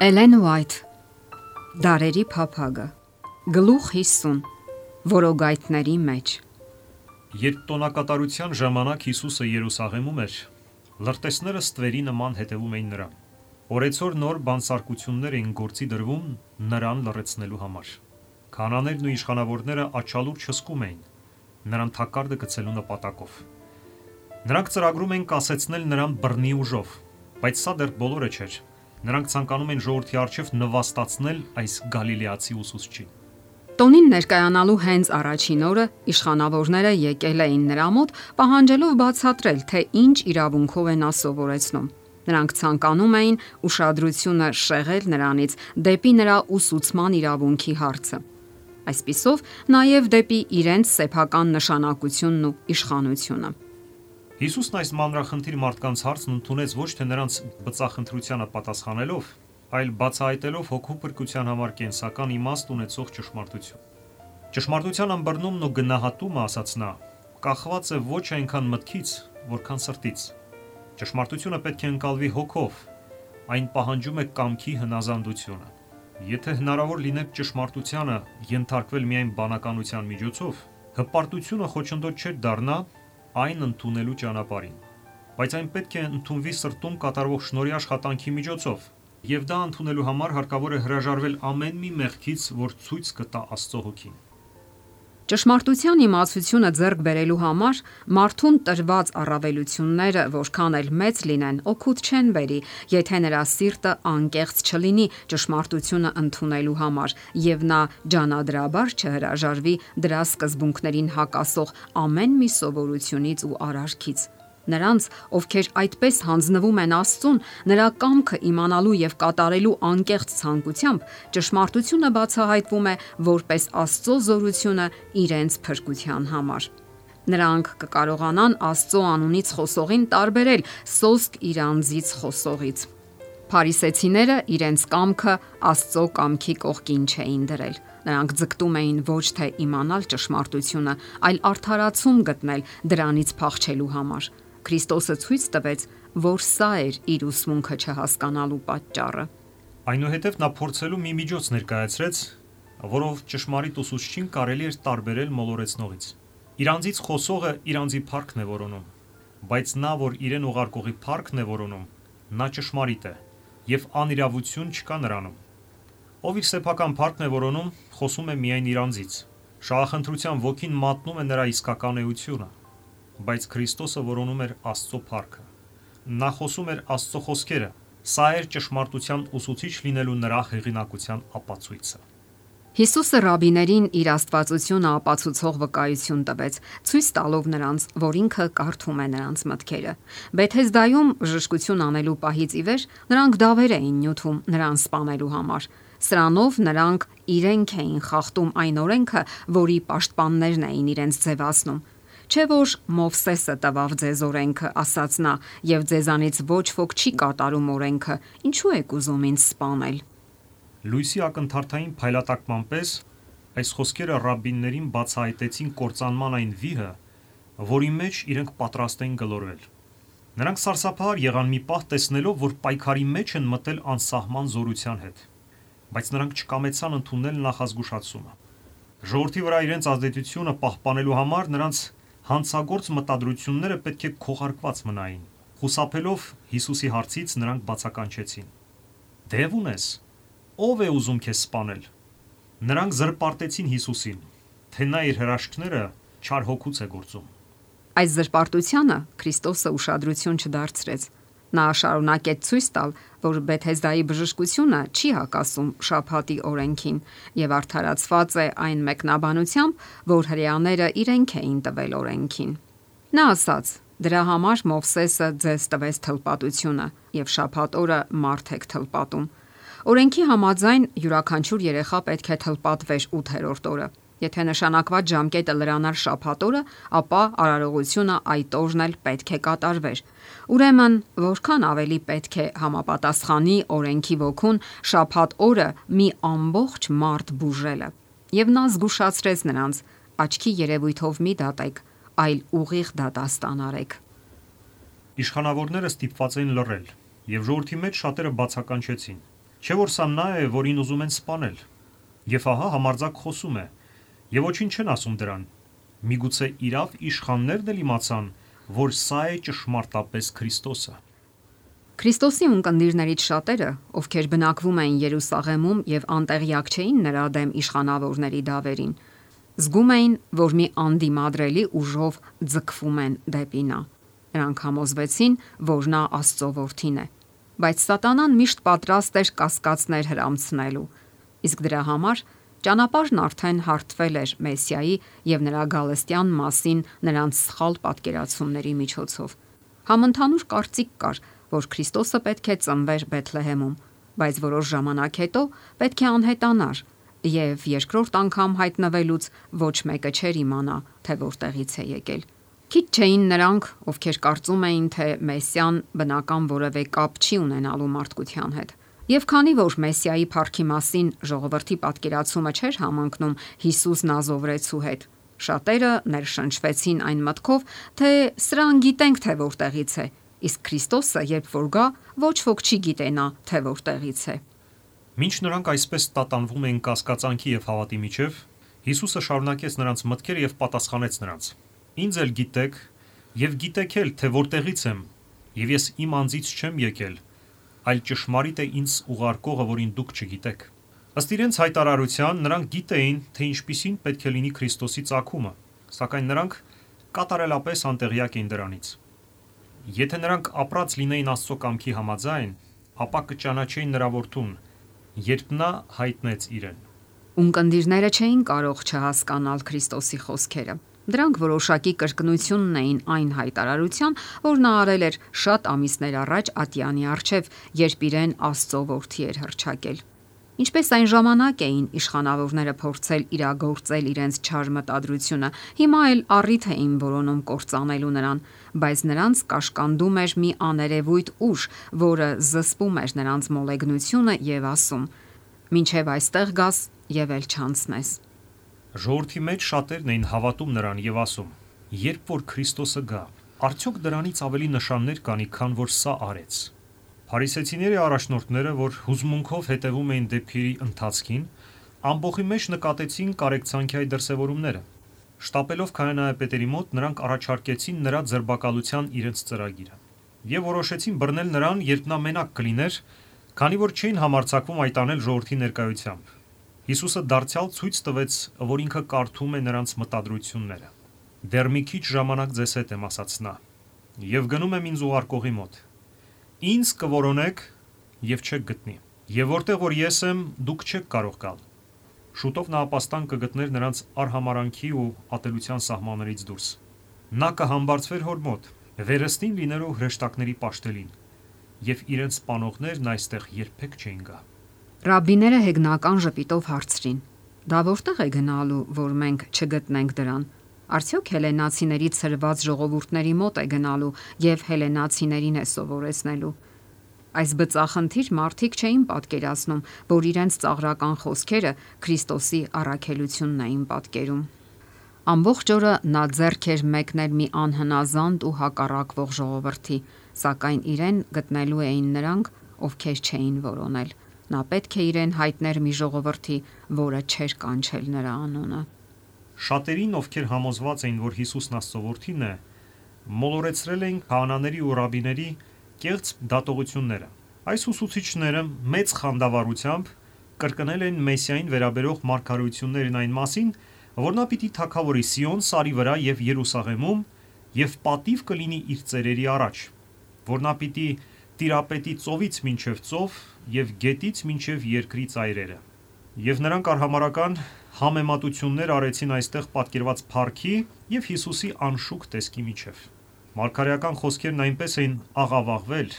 Էլեն Ուայթ Դարերի փափագը Գլուխ 50 Որոգայթների մեջ Երբ տոնակատարության ժամանակ Հիսուսը Երուսաղեմում էր, լրտեսները ստվերի նման հետևում էին նրան։ Օրեցօր նոր բանսարկություններ էին գործի դրվում նրան լրացնելու համար։ Քանաներն ու իշխանավորները աչալուր չսկում էին նրան թակարդը գցելու նպատակով։ Նրանք ծրագրում էին կասեցնել նրան բռնի ուժով, բայց սա դեռ բոլորը չէր Նրանք ցանկանում են ժողովրդի առջև նվաստացնել այս գալիլեացի ուսուցչին։ Տոնին ներկայանալու հենց առաջին օրը իշխանավորները եկել էին նրա մոտ, պահանջելով բացատրել, թե ինչ իրավունքով են ասովորեցնում։ Նրանք ցանկանում էին ուշադրությունը շեղել նրանից դեպի նրա ուսուցման իրավունքի հարցը։ Այսպիսով նաև դեպի իրենց սեփական նշանակությունն ու իշխանությունը։ Հիսուսն այս մանրախնդիր մարդկանց հարցն ընդունեց ոչ թե նրանց բծախնդրությանը պատասխանելով, այլ բացահայտելով հոգու փրկության համար կենսական իմաստ ունեցող ճշմարտություն։ Ճշմարտության ըմբռնումն ու գնահատումը, ասաց նա, կախված է ոչ այնքան մտքից, որքան սրտից։ Ճշմարտությունը պետք է ընկալվի հոգով, այն պահանջում է կամքի հնազանդությունը։ Եթե հնարավոր լիներ ճշմարտությանը ենթարկվել միայն բանականության միջոցով, հպարտությունը խոչընդոտ չէր դառնա այն ընդունելու ճանապարհին։ Բայց այն պետք է ընդունվի սրտում կատարվող շնորհի աշխատանքի միջոցով, եւ դա ընդունելու համար հարկավոր է հրաժարվել ամեն մի մեղքից, որ ցույց կտա Աստծո հոգին։ Ճշմարտության իմացությունը ձեռք բերելու համար մարդուն տրված առավելությունները, որքան էլ մեծ լինեն, օգուտ չեն բերի, եթե նրա սիրտը անկեղծ չլինի ճշմարտությունը ընդունելու համար եւ նա ջանադրաբար չհրաժարվի դրա սկզբունքներին հակասող ամեն մի սովորությունից ու արարքից նրանց, ովքեր այդպես հանձնվում են Աստծուն, նրա կամքը իմանալու եւ կատարելու անկեղծ ցանկությամբ, ճշմարտությունը բացահայտվում է որպես Աստծո զորությունը իրենց փրկության համար։ Նրանք կկարողանան Աստծո անունից խոսողին տարբերել սոսկ իրանձից խոսողից։ Փարիսեցիները իրենց կամքը Աստծո կամքի կողքին չէին դրել։ Նրանք ձգտում էին ոչ թե իմանալ ճշմարտությունը, այլ արդարացում գտնել դրանից փախչելու համար։ Քրիստոսը ցույց տվեց, որ սա էր իր ուսմունքը չհասկանալու պատճառը։ Այնուհետև նա փորձելու մի միջոց ներկայացրեց, որով ճշմարիտ ուսուցչին կարելի էր տարբերել մոլորեցնողից։ Իրանցից խոսողը իրանցի փառքն է որոնում, բայց նա, որ իրեն ուղարկողի փառքն է որոնում, նա ճշմարիտ է եւ անիրավություն չկա նրանում։ Ով իր սեփական փառքն է որոնում, խոսում է միայն իրանցից։ Շահախնդրության ոգին մատնում է նրա իսկական էությունը բայց Քրիստոսը որոնում էր Աստծո փառքը։ Նա խոսում էր Աստծո խոսքերը։ Սա էր ճշմարտության ուսուցիչ լինելու նրա հեղինակության ապացույցը։ Հիսուսը ռաբիներին իր աստվածությունը ապացուցող վկայություն տվեց, ցույց տալով նրանց, որ ինքը կարդում է նրանց մտքերը։ Բեթեսդայում բժշկություն անելու պահից ի վեր նրանք դավեր էին նյութում նրան սպանելու համար։ Սրանով նրանք իրենք էին խախտում այն օրենքը, որի պաշտպաններն էին իրենց ձևացնում։ Չէ որ Մովսեսը տվավ ձեզ օրենքը, ասաց նա, եւ ձեզանից ոչ ոք չի կատարում օրենքը։ Ինչու եք ուզում ինձ սպանել։ Լույսի ակնթարթային փայլատակման պես այս խոսքերը ռաբիններին բացահայտեցին կործանման այն վիհը, որի մեջ իրենք պատրաստ են գլորվել։ Նրանք սարսափահար եղան մի պահ տեսնելով, որ պայքարի մեջ են մտել անսահման զորության հետ, բայց նրանք չկամեցան ընդունել նախազգուշացումը։ Ժողովրդի վրա իրենց ազդեցությունը պահպանելու համար նրանց հանցագործ մտադրությունները պետք է քողարկված մնային։ Խուսափելով Հիսուսի հարցից նրանք բացականչեցին. Դև ունես, ով է ուզում քեզ սպանել։ Նրանք զրպարտեցին Հիսուսին, թե նա իր հրաշքները չար հոգուց է գործում։ Այս զրպարտությանը Քրիստոսը ուշադրություն չդարձրեց Նա շարունակեց ցույց տալ, որ Բեթեզդայի բժշկությունը չի հակասում շաբաթի օրենքին եւ արդարացված է այն մեկնաբանությամբ, որ հрьяաները իրենք էին տվել օրենքին։ Նա ասաց. Դրա համար Մովսեսը ձեզ տվեց թլպատությունը եւ շաբաթ օրը մարդ եք թլպատում։ Օրենքի համաձայն յուրաքանչյուր երեխա պետք է թլպատվեր 8-րդ օրը։ Եթե նշանակված ժամկետը լրանար շաբաթ օրը, ապա արարողությունը այդ օրն էլ պետք է կատարվեր։ Ուրեմն, որքան ավելի պետք է համապատասխանի օրենքի ոգուն շաբաթ օրը մի ամբողջ մարդ բուժելը։ Եվ նա զգուշացրեց նրանց. աչքի երևույթով մի դատեք, այլ ուղիղ դատաստան արեք։ Իշխանավորները ստիպված էին լռել, եւ ժողովրդի մեջ շատերը բացականչեցին։ Չէ որ սա նա է, որին ուզում են սպանել։ Եվ ահա համարձակ խոսում է։ Եվ ոչինչ չեն ասում դրան։ Միգուցե իրավ իշխաններն էլ իմացան, որ սա է ճշմարտապես Քրիստոսը։ Քրիստոսի ունկնդիրներից շատերը, ովքեր բնակվում էին Երուսաղեմում եւ անտեղյակ չէին նրա դեմ իշխանավորների դավերին, զգում էին, որ մի անդիմադրելի ուժով ձգվում են դեպի նա։ Նրանք համոզվեցին, որ նա Աստծո որդին է։ Բայց Սատանան միշտ պատրաստ էր կասկածներ հрамցնելու։ Իսկ դրա համար ճանապարհն արդեն հարթվել էր Մեսիայի եւ նրա գալստյան մասին նրանց սխալ պատկերացումների միջոցով։ Համընդհանուր կարծիք կար, որ Քրիստոսը պետք է ծնվեր Բեթլեհեմում, բայց որոշ ժամանակ հետո պետք է անհետանար եւ երկրորդ անգամ հայտնվելուց ոչ մեկը չէր իմանա, թե որտեղից է եկել։ Քիչ չէին նրանք, ովքեր կարծում էին, թե Մեսիան բնական որևէ կապ չի ունենալու մարդկության հետ։ Եվ քանի որ Մեսիայի փառքի մասին ժողովրդի պատկերացումը չէր համընկնում Հիսուս Նազովրեցու հետ, շատերը ներշնչվեցին այն մտքով, թե սրան գիտենք թե որտեղից է, իսկ Քրիստոսը երբ որ գա, ոչ ոք չի գիտենա թե որտեղից է։ Մինչ նրանք այսպես տատանվում էին կասկածանքի եւ հավատի միջև, Հիսուսը շարունակեց նրանց մտքերը եւ պատասխանեց նրանց. Ինձ էլ գիտեք եւ գիտեք էլ թե որտեղից եմ եւ ես իմ անձից չեմ եկել այլ ճշմարիտ է ինձ ուղարկողը որին դուք չգիտեք ըստ իրենց հայտարարության նրանք գիտեին թե ինչպիսին պետք է լինի Քրիստոսի ցակումը սակայն նրանք կատարելապես անտեղյակ էին դրանից եթե նրանք ապրած լինեին Աստծո կամքի համաձայն ապա կճանաչեին նրա որդուն երբ նա հայտնեց իրեն Ունկնդիրները չէին կարող չհասկանալ Քրիստոսի խոսքերը Դրանք որոշակի կրկնությունն էին այն հայտարարության, որ նա արել էր շատ ամիսներ առաջ Ատյանի արչև, երբ իրեն Աստծո որդի էր հրճակել։ Ինչպես այն ժամանակ էին իշխանավորները փորձել իրագործել իրենց չար մտադրությունը, հիմա էլ առիթ էին որոնում կործանելու նրան, բայց նրանց կաշկանդում էր մի աներևույթ ուժ, որը զսպում էր նրանց մոլեգնությունը եւ ասում. «Մինչև այստեղ գաս եւ ել չանցնես»։ Ժողովրդի մեջ շատերն էին հավատում նրան եւ ասում. Երբ որ Քրիստոսը գա, արդյոք դրանից ավելի նշաններ կանի, քան որ սա արեց։ Փարիսեցիների առաջնորդները, որ հուզմունքով հետևում էին դեպքերի ընթացքին, ամբողջի մեջ նկատեցին կարեկցանքի այդ դրսևորումները։ Շտապելով քահանայապետերի մոտ նրանք առաջարկեցին նրա ձերբակալության իրենց ծրագիրը եւ որոշեցին բռնել նրան, երբ նա մենակ կլիներ, քանի որ չէին համարցակվում այդ անել ժողովրդի ներկայությամբ։ Հիսուսը դարձյալ ցույց տվեց, որ ինքը կարդում է նրանց մտադրությունները։ Դեռ մի քիչ ժամանակ ձեզ հետ եմ ասաց նա։ Եվ գնում եմ ինձ ուղարկողի մոտ։ Ինձ կորոնեք եւ չեք գտնի։ Եվ որտեղ որ ես եմ, դուք չեք կարող գալ։ Շուտով նա ապաստան կգտներ նրանց արհամարանքի ու ատելության սահմաններից դուրս։ Նա կհամբարձվեր հոր մոտ, վերստին լինելու հրեշտակների աշտելին, եւ իրենց սպանողներն այստեղ երբեք չէին գա։ Ռաբիները հեգնական ժպիտով հարցրին. Դա որտեղ է գնալու, որ մենք չգտնենք դրան։ Արդյոք հելենացիների ծրված ժողովուրդների մոտ է գնալու եւ հելենացիներին է սովորեցնելու։ Այս բծախնդիր մարդիկ չէին պատկերացնում, որ իրենց ծաղրական խոսքերը Քրիստոսի առաքելությունն էին պատկերում։ Ամբողջ օրը նա ձեռք էր մեկնել մի անհնազանդ ու հակառակվող ժողովրդի, սակայն իրեն գտնելու էին նրանք, ովքեր չէին որոնել։ Նա պետք է իրեն հայտներ մի ժողովրդի, որը չէր կանչել նրա անունը։ Շատերին, ովքեր համոզված էին, որ Հիսուսն Աստծո որդին է, մոլորեցրել էին քահանաների ու ռաբիների կեղծ դատողությունները։ Այս ուսուցիչները մեծ խանդավառությամբ կրկնել են Մեսիային վերաբերող մարգարոություններն այն մասին, որ նա պիտի թակավորի Սիոն սարի վրա եւ Երուսաղեմում եւ պատիվ կլինի իր ծերերի առաջ, որ նա պիտի տիրապետի ծովից մինչև ծով եւ գետից մինչև երկրի ծայրերը։ Եվ նրանք արհամարական համեմատություններ արեցին այստեղ պատկերված փառքի եւ Հիսուսի անշուք տեսքի միջև։ Մարգարեական խոսքերն այնպես էին աղավաղվել,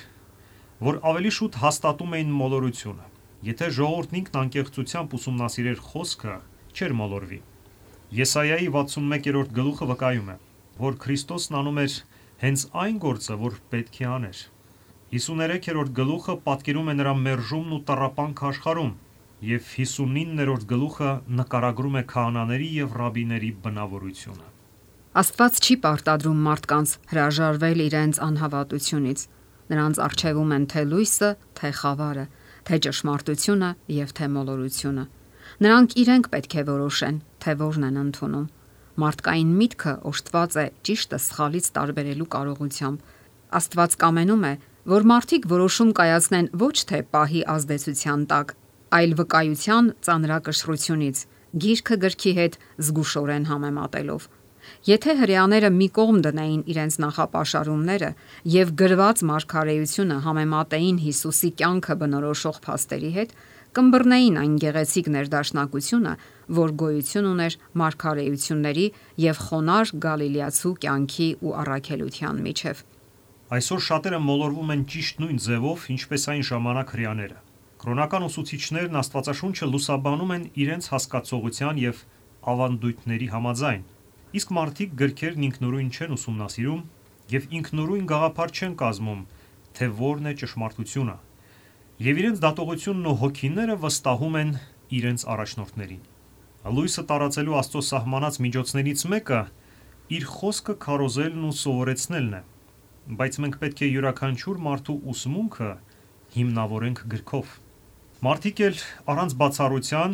որ ավելի շուտ հաստատում էին մոլորությունը։ Եթե ժողովուրդն ինքն անկեղծությամբ ուսումնասիրեր խոսքը, չէր մոլորվի։ Եսայայի 61-րդ գլուխը վկայում է, որ Քրիստոսն անում էր հենց այն գործը, որ պետք է աներ։ 53-րդ գլուխը պատկերում է նրա մերժումն ու տառապանք աշխարհում, եւ 59-րդ գլուխը նկարագրում է քահանաների եւ ռաբիների բնավորությունը։ Աստված չի պարտադրում մարդկանց հրաժարվել իրենց անհավատությունից։ Նրանց արժևում են թե լույսը, թե խավարը, թե ճշմարտությունը եւ թե մոլորությունը։ Նրանք իրենք պետք է որոշեն, թե որն են ընդունում։ Մարդկային միտքը օժտված է ճիշտը սխալից տարբերելու կարողությամբ։ Աստված կամենում է, որ մարդիկ որոշում կայացնեն ոչ թե պահի ազդեցության տակ, այլ վկայության ծանրակշռությունից, գիրքը գրքի հետ զգուշորեն համեմատելով։ Եթե հрьяաները մի կողմ դնեին իրենց նախապաշարումները եւ գրված մարգարեությունը համեմատեին Հիսուսի կյանքը բնորոշող փաստերի հետ, կմբռնեին այն գեղեցիկ ներդաշնակությունը, որ գոյություն ուներ մարգարեությունների եւ խոնար Գալիլեացու կյանքի ու առաքելության միջև։ Այսօր շատերը մոլորվում են ճիշտ նույն ձևով, ինչպես այն ժամանակ հрьяները։ Կրոնական ուսուցիչներն Աստվածաշունչը լուսաբանում են իրենց հասկացողության եւ ավանդույթների համաձայն, իսկ մարդիկ գրքերն ինքնուրույն չեն ուսումնասիրում եւ ինքնուրույն գաղափար չեն կազմում, թե որն է ճշմարտությունը։ Եվ իրենց դատողությունն ու հոգիները վստահում են իրենց առաջնորդներին։ Լույսը տարածելու Աստծո սահմանած միջոցներից մեկը իր խոսքը քարոզելն ու սովորեցնելն է։ Բայց մենք պետք է յուրաքանչյուր մարդու ուսմունքը հիմնավորենք գրքով։ Մարդիկ էլ առանց բացառության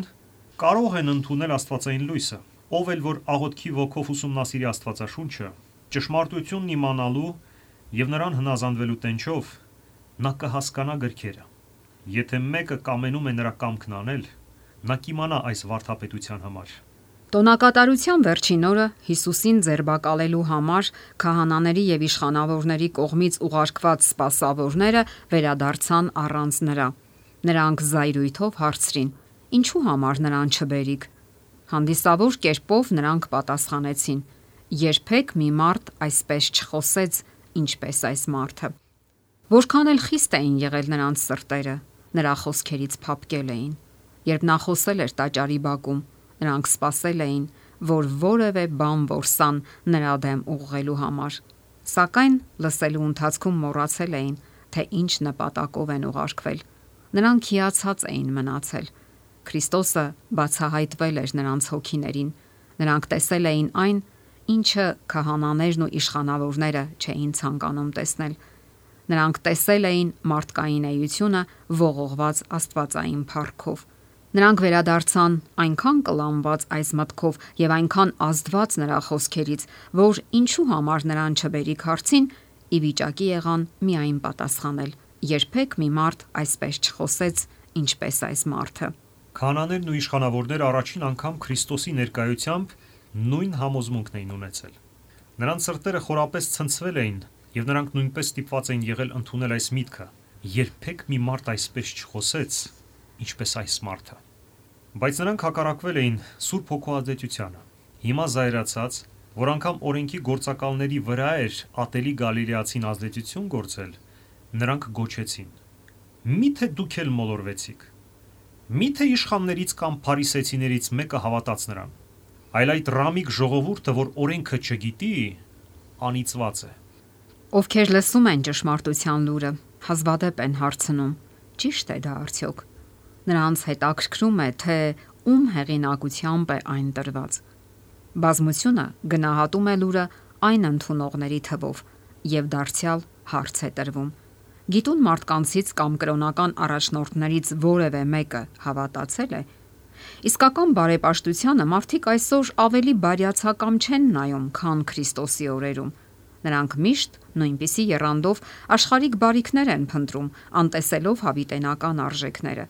կարող են ընդունել Աստվածային լույսը, ով էլ որ աղոթքի ոգով ուսումնասիրի Աստվածաշունչը, ճշմարտությունն իմանալու եւ նրան հնազանդվելու տենչով նա կհասկանա գրքերը։ Եթե մեկը կամենում է նրա կամքն անել, նա կիմանա այս վարդապետության համար։ Տոնակատարության վերջին օրը Հիսուսին ձերբակալելու համար քահանաների եւ իշխանավորների կողմից ուղարկված սպասավորները վերադարձան առանց նրա։ Նրանք զայրույթով հարցրին. Ինչու համար նրան չբերիք։ Հանդիսավոր կերպով նրանք պատասխանեցին. Երբեք մի մարդ այսպես չխոսեց, ինչպես այս մարդը։ Որքան էլ խիստ էին եղել նրանց սրտերը, նրա խոսքերից փապկել էին։ Երբ նա խոսել էր տաճարի բակում, Նրանք սпасել էին, որ որևէ բան որսան նրա դեմ ուղղելու համար։ Սակայն լսելու ընթացքում մոռացել էին, թե ինչ նպատակով են ուղարկվել։ Նրանք հիացած էին մնացել։ Քրիստոսը բացահայտվել էր նրանց հոգիներին։ Նրանք տեսել էին այն, ինչը քահանաներն ու իշխանավորները չէին ցանկանում տեսնել։ Նրանք տեսել էին մարդկային էությունը ողողված աստվածային փառքով։ Նրանք վերադարձան այնքան կլանված այս մտքով եւ այնքան ազդված նրա խոսքերից, որ ինչու համար նրան չբերի քարցին, ի վիճակի եղան միայն պատասխանել երբեք մի մարդ այսպես չխոսեց, ինչպես այս մարդը։ Քանաներն ու իշխանավորները առաջին անգամ Քրիստոսի ներկայությամբ նույն համոզմունքն էին ունեցել։ Նրանց սրտերը խորապես ցնցվել էին, եւ նրանք նույնպես ստիպված էին եղել ընդունել այս միտքը. երբեք մի մարդ այսպես չխոսեց, ինչպես այս մարդը։ Բայց նրանք հակառակվել էին Սուրբ Հոգու ազդեցությանը։ Հիմա զայրացած, որ անգամ օրենքի գործակալների վրա էր ատելի գալիլեացին ազդեցություն գործել, Նրանք գոչեցին. Միթե դուք էլ մոլորվեցիք։ Միթե իշխաններից կամ փարիսեցիներից մեկը հավատաց նրան։ Այլ այդ ռամիկ ժողովուրդը, որ օրենքը չգիտի, անիծված է։ Ովքեր լսում են ճշմարտության լուրը, հազվադեպ են հարցնում. ճիշտ է դա արդյոք։ Նրանց հետաքրքրում է, թե ում հեղինակությամբ է այն տրված։ Բազմությունը գնահատում է լուրը այն ընդունողների թվով եւ դարձյալ հարց է տրվում Գիտուն մարդկանցից կամ կրոնական առաջնորդներից որևէ մեկը հավատացել է։ Իսկական բարեպաշտությանը մարդիկ այսօր ավելի բարյացակամ չեն նայում, քան Քրիստոսի օրերում։ Նրանք միշտ նույնպիսի երանդով աշխարհիկ բարիքներ են փնտրում, անտեսելով հավիտենական արժեքները։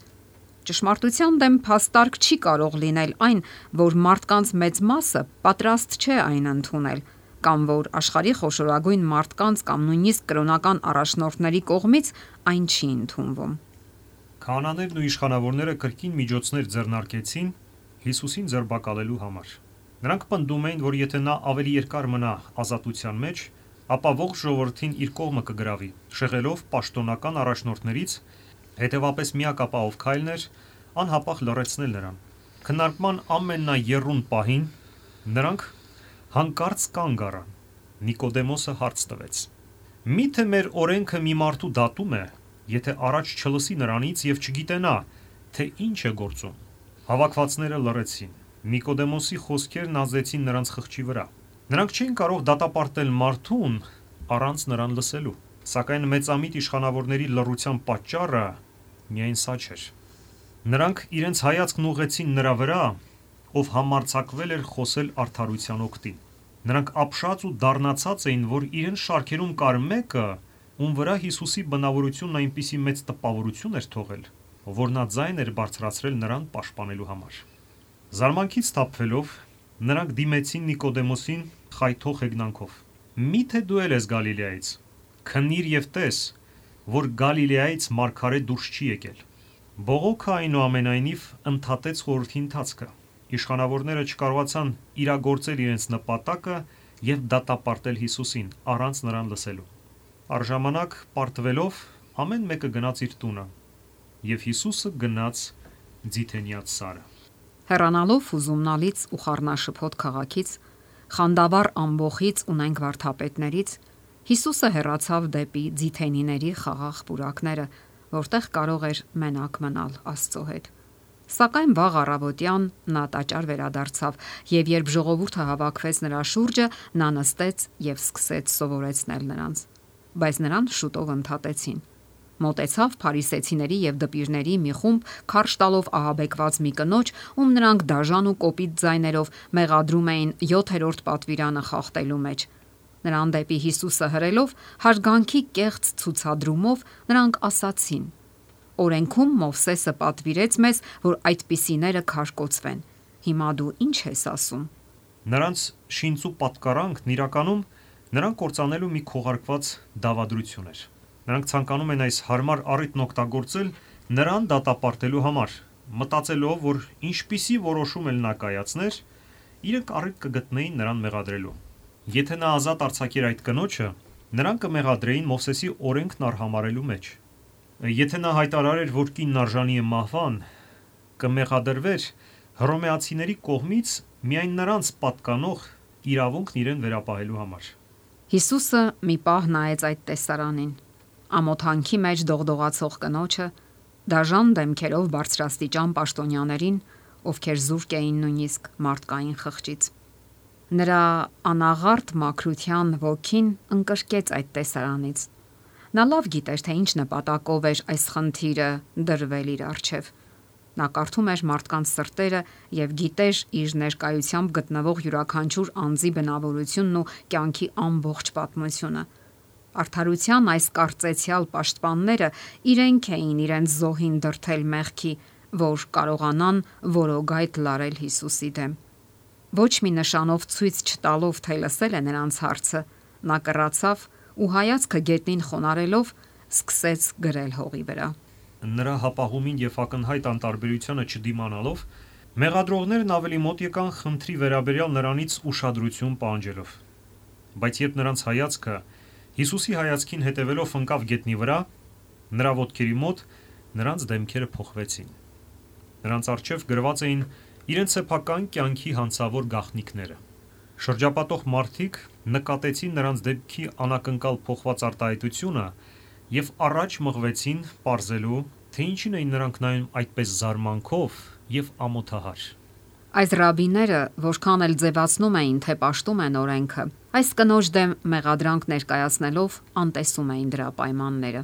Ճշմարտության դեմ փաստարկ չի կարող լինել այն, որ մարդկանց մեծ մասը պատրաստ չէ այն ընդունել կամ որ աշխարհի խոշորագույն մարդկանց կամ նույնիսկ կրոնական առաջնորդների կողմից այն չի ընդունվում։ Քահանաներն ու իշխանավորները կրկին միջոցներ ձեռնարկեցին Հիսուսին ձերբակալելու համար։ Նրանք պնդում էին, որ եթե նա ավելի երկար մնա ազատության մեջ, ապա ողջ ժողովրդին իր կողմը կգրավի, շեղելով պաշտոնական առաջնորդներից, հետևապես միակապահով քայլն էր անհապաղ լրացնել նրան։ Քննարկման ամենաերուն պահին նրանք հանկարծ կանգ առան։ Նիկոդեմոսը հարց տվեց. Միթե մեր օրենքը մի մարդու դատում է, եթե առաջ չլսի նրանից եւ չգիտենա, թե ինչ է գործում։ Հավաքվածները լռեցին։ Նիկոդեմոսի խոսքերն ազդեցին նրանց խղճի վրա։ Նրանք չէին կարող դատապարտել մարդուն առանց նրան լսելու։ Սակայն մեծամիտ իշխանավորների լռության պատճառը միայն սա չէր։ Նրանք իրենց հայացքն ուղղեցին նրա վրա, ով համարցակվել էր խոսել արդարության օգտին։ Նրանք ապշած ու դառնացած էին, որ իրենց շարքերում կար մեկը, ում վրա Հիսուսի բնավորությունն այնպիսի մեծ տպավորություն էր թողել, որ նա ձայն էր բարձրացրել նրան պաշտպանելու համար։ Զարմանքից թափվելով նրանք դիմեցին Նիկոդեմոսին խայթող հեգնանքով. Միթե դու ես Գալիլեայից։ Քնիր եւ տես, որ Գալիլեայից մարգարե դուրս չի եկել։ Բողոքը այնուամենայնիվ ընդհատեց խորհրդի ընթացքը։ Իշխանավորները չկարողացան իրագործել իրենց նպատակը եւ դատապարտել Հիսուսին առանց նրան լսելու։ Արժամանակ պարտվելով ամեն մեկը գնաց իր տունը եւ Հիսուսը գնաց Ձիթենիած սարը։ Հեռանալով ուզումնալից ու խառնաշփոթ քաղաքից, խանդավառ ամբողից ունենք վարթապետներից, Հիսուսը հեռացավ դեպի Ձիթենիների խաղաղ պուրակները, որտեղ կարող էր մենակ մնալ Աստծո հետ։ Սակայն վաղ առավոտյան նա տաճար վերադարձավ եւ երբ ժողովուրդը հավաքվեց նրա շուրջը, նա նստեց եւ սկսեց սովորեցնել նրանց։ Բայց նրան շուտով ընդհատեցին։ Մոտեցավ Փարիսեցիների եւ դպիրների մի խումբ քարշ տալով ահաբեկված մի կնոջ, ում նրանք դաժան ու կոպիտ ձայներով մեղադրում էին 7-րդ պատվիրանը խախտելու մեջ։ Նրան դեպի Հիսուսը հրելով հարգանքի կեղծ ցուցադրումով նրանք ասացին. Օրենքում Մովսեսը պատվիրեց մեզ, որ այդպիսիները քարկոծվեն։ Հիմա դու ինչ ես ասում։ Նրանց շինծու պատկառանքն իրականում նրան կործանելու մի քողարկված դավադրություն էր։ Նրանք ցանկանում են այս հարմար առիթն օգտագործել նրան դատապարտելու համար, մտածելով, որ ինչպիսի որոշում էլ նա կայացներ, իրենք առիթ կգտնեին նրան մեղադրելու։ Եթե նա ազատ արձակեր այդ կնոջը, նրան կմեղադրեին Մովսեսի օրենքն արհամարելու մեջ։ Եթե նա հայտարարեր, որ կինն արժանի է մահվան, կմեղադրվեր հռոմեացիների կողմից միայն նրանց պատկանող իրավունքն իրեն վերապահելու համար։ Հիսուսը մի պահ նայեց այդ տեսարանին ամոթանքի մեջ դողդողացող կնոջը, դաժան դեմքերով բարձրաստիճան պաշտոնյաներին, ովքեր զուրկ էին նույնիսկ մարդկային խղճից։ Նրա անաղարտ մակրության ոգին ընկրկեց այդ տեսարանից։ Նա լավ գիտեր, թե ինչ նպատակով էր այս խնդիրը դրվել իր առջև։ Նա կարդում էր մարդկանց սրտերը եւ գիտեր իր ներկայությամբ գտնվող յուրաքանչյուր անձի բնավորությունն ու կյանքի ամբողջ պատմությունը Արդարության այս կարծեցյալ պաշտպանները իրենք էին իրենց զոհին դրթել մեղքի, որ կարողանան որոգայթ լարել Հիսուսի դեմ։ Ոչ մի նշանով ցույց չտալով, թե լսել է նրանց հարցը, նա կռացավ ու հայացքը գետնին խոնարելով սկսեց գրել հողի վրա։ Նրա հապաղումին եւ ակնհայտ անտարբերությանը չդիմանալով, մեղադրողներն ավելի մոտ եկան խնդրի վերաբերյալ նրանից ուշադրություն պահանջելով։ Բայց երբ նրանց հայացքը Հիսուսի հայացքին հետևելով ընկավ գետնի վրա, նրա ոտքերի մոտ նրանց դեմքերը փոխվեցին։ Նրանց արջև գրված էին իրենց սեփական կյանքի հանցավոր գաղտնիքները։ Շրջապատող մարդիկ նկատեցին նրանց դեպքի անակնկալ փոխված արտահայտությունը եւ առաջ մղվեցին parzelu, թե ինչին էին նրանք նայում այդպես զարմանքով եւ ամոթահար։ Այս ռաբիները, որքան էլ ձևացնում էին, թե պաշտում են օրենքը, այս կնոջ դեմ մեղադրանք ներկայացնելով անտեսում էին դրա պայմանները։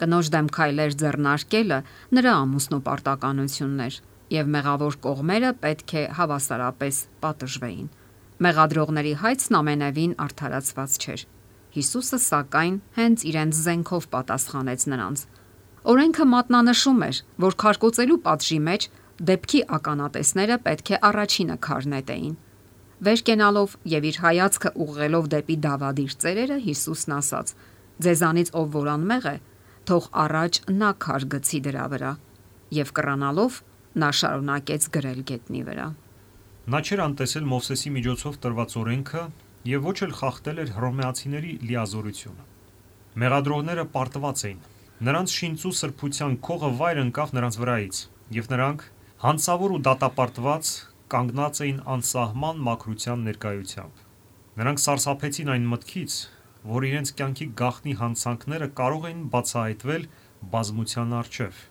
Կնոջ դեմ քայլեր ձեռնարկելը նրա ամուսնու պարտականությունն էր, եւ մեղավոր կողմերը պետք է հավասարապես պատժվեին։ Մեղադրողների հայցն ամենևին արդարացված չէր։ Հիսուսը սակայն հենց իրենց զենքով պատասխանեց նրանց։ Օրենքը մատնանշում էր, որ քարկոծելու պատժի մեջ դեպքի ականատեսները պետք է առաջինը քարնետեին։ Վեր կենալով եւ իր հայացքը ուղղելով դեպի Դավադիր ծերերը Հիսուսն ասաց. Ձեզանից ով որ անմեղ է, թող առաջ նա քար գցի դրա վրա։ Եվ կռանալով նա շարունակեց գրել գետնի վրա։ Նա չէր անտեսել Մովսեսի միջոցով տրված օրենքը եւ ոչ էլ խախտել էր հռոմեացիների լիազորությունը։ Մեղադրողները պարտված էին։ Նրանց շինծու սրբության քողը վայր ընկավ նրանց վրայից, եւ նրանք Հանցավոր ու դատապարտված կանգնած էին անսահման մակրության ներկայությամբ։ Նրանք սարսափեցին այն մտքից, որ իրենց կյանքի գաղտնի հանցանքները կարող էին բացահայտվել բազմության առջև։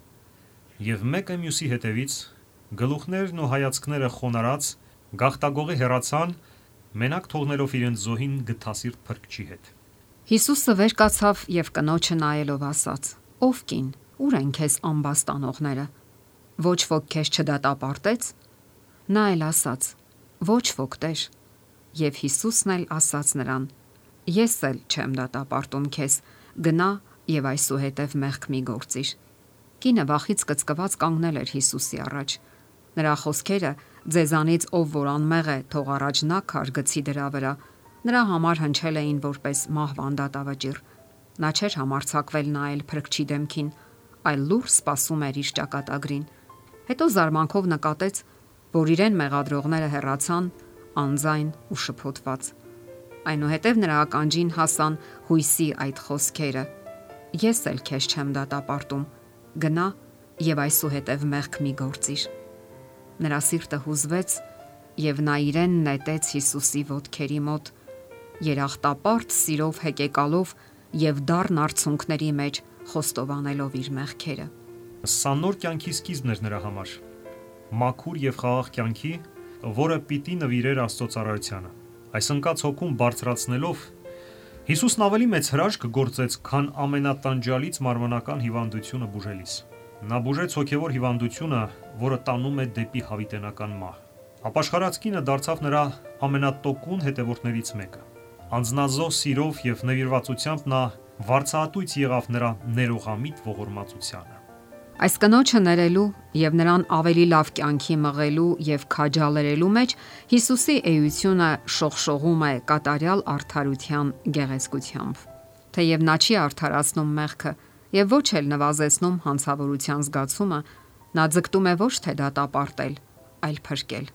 Եվ մեկը մյուսի հետևից գլուխներն ու հայացքները խոնարած գաղտագողի հեռացան, մենակ թողնելով իրենց զոհին գթասիրտ փրկչի հետ։ Հիսուսը վեր կացավ եւ կնոջը նայելով ասաց. Ով կին, Ուր են քեզ ամբաստանողները։ Ոչ ոք քեզ չդատապարտեց։ Նա էլ ասաց. Ոչ ոք Տեր։ Եվ Հիսուսն էլ ասաց նրան. Ես էլ չեմ դատապարտում քեզ։ Գնա եւ այսուհետև մեղք մի գործիր։ Կինը վախից կծկված կանգնել էր Հիսուսի առաջ։ Նրա խոսքերը «Ձեզանից ով որ անմեղ է, թող առաջ նա քարգցի դրա վրա» նրա համար հնչել էին որպես մահվանդատ ավաճիր։ Նա չէր համարցակվել նայել փրկչի դեմքին, այլ լուր սпасում էր իր ճակատագրին։ Հետո զարմանքով նկատեց, որ իրեն մեղադրողները հեռացան անզայն ու շփոթված։ Այնուհետև նրա ականջին հասան հույսի այդ խոսքերը. Ես էլ քեզ չեմ դատապարտում։ դա Գնա եւ այսուհետև մեղք մի գործիր։ Նրա սիրտը հուզվեց եւ նա իրեն նետեց Հիսուսի ոտքերի մոտ, երախտապարտ սիրով հեկեկալով եւ դառն արցունքների մեջ խոստովանելով իր մեղքերը։ Սա նոր կյանքի սկիզբն էր նրա համար։ Մաքուր եւ խաղաղ կյանքի, որը պիտի նվիրեր Աստծո ծառայությանը։ Այս ընկած հոգում բարձրացնելով Հիսուսն ավելի մեծ հրաշք գործեց, քան ամենատանջալից մարմնական հիվանդությունը բուժելիս։ Նա բուժեց հոգևոր հիվանդությունը, որը տանում է դեպի հավիտենական մահ։ Ապաշխարած կինը դարձավ նրա ամենատոկուն հետևորդներից մեկը։ Անznազո սիրով եւ նվիրվածությամբ նա վարցահատույց եղավ նրա ներողամիտ ողորմածությանը։ Այս կնոջը ներելու եւ նրան ավելի լավ կյանքի մղելու եւ քաջալերելու մեջ Հիսուսի էությունը շողշողում է կատարյալ արդարության գեղեցկությամբ։ Թեև նա չի արդարացնում մեղքը եւ ոչ էլ նվազեցնում հանցավորության զգացումը, նա ձգտում է ոչ թե դատապարտել, այլ փրկել։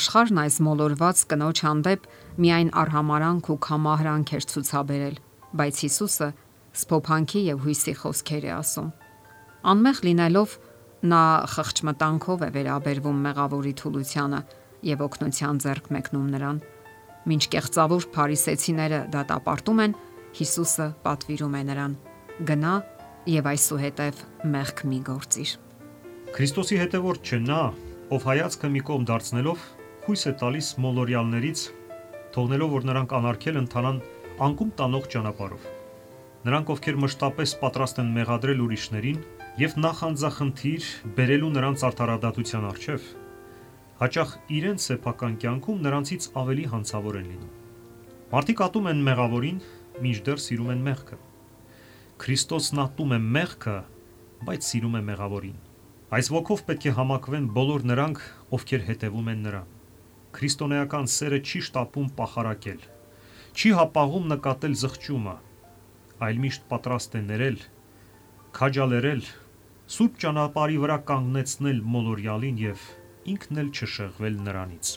Աշխարհն այս մոլորված կնոջ հանդեպ միայն արհամարանք ու կամահրանք էր ցուցաբերել, բայց Հիսուսը սփոփանքի եւ հույսի խոսքեր է ասում։ Անմեղ լինելով նա խղճմտանքով է վերաբերվում մեղավորի թուլությանը եւ օգնության ձեռք մեկնում նրան։ Մինչ կեղծավոր փարիսեցիները դատապարտում են, Հիսուսը պատվիրում է նրան. գնա եւ այսուհետև մեղք մի գործիր։ Քրիստոսի հետևորդ չէ նա, ով հայացքը մի կողմ դարձնելով հույս է տալիս մոլորյալներից, թողնելով որ նրանք անարգել ընթանան անկում տանող ճանապարհով։ Նրանք ովքեր մշտապես պատրաստ են մեղադրել ուրիշներին, եւ նախանձախնդիր բերելու նրանց արդարադատության արչեւ, հաճախ իրենց սեփական կյանքում նրանցից ավելի հանցավոր են լինում։ Մարդիկ ատում են մեղավորին, մինչդեռ սիրում են մեղքը։ Քրիստոսն ատում է մեղքը, բայց սիրում է մեղավորին։ Այս ոգով պետք է համակվեն բոլոր նրանք, ովքեր հետևում են նրան։ Քրիստոնեական սերը չի շտապում պախարակել, չի հապաղում նկատել զղջումը, այլ միշտ պատրաստ է ներել քաջալերել, սուրբ ճանապարհի վրա կանգնեցնել մոլորյալին եւ ինքն էլ չշեղվել նրանից։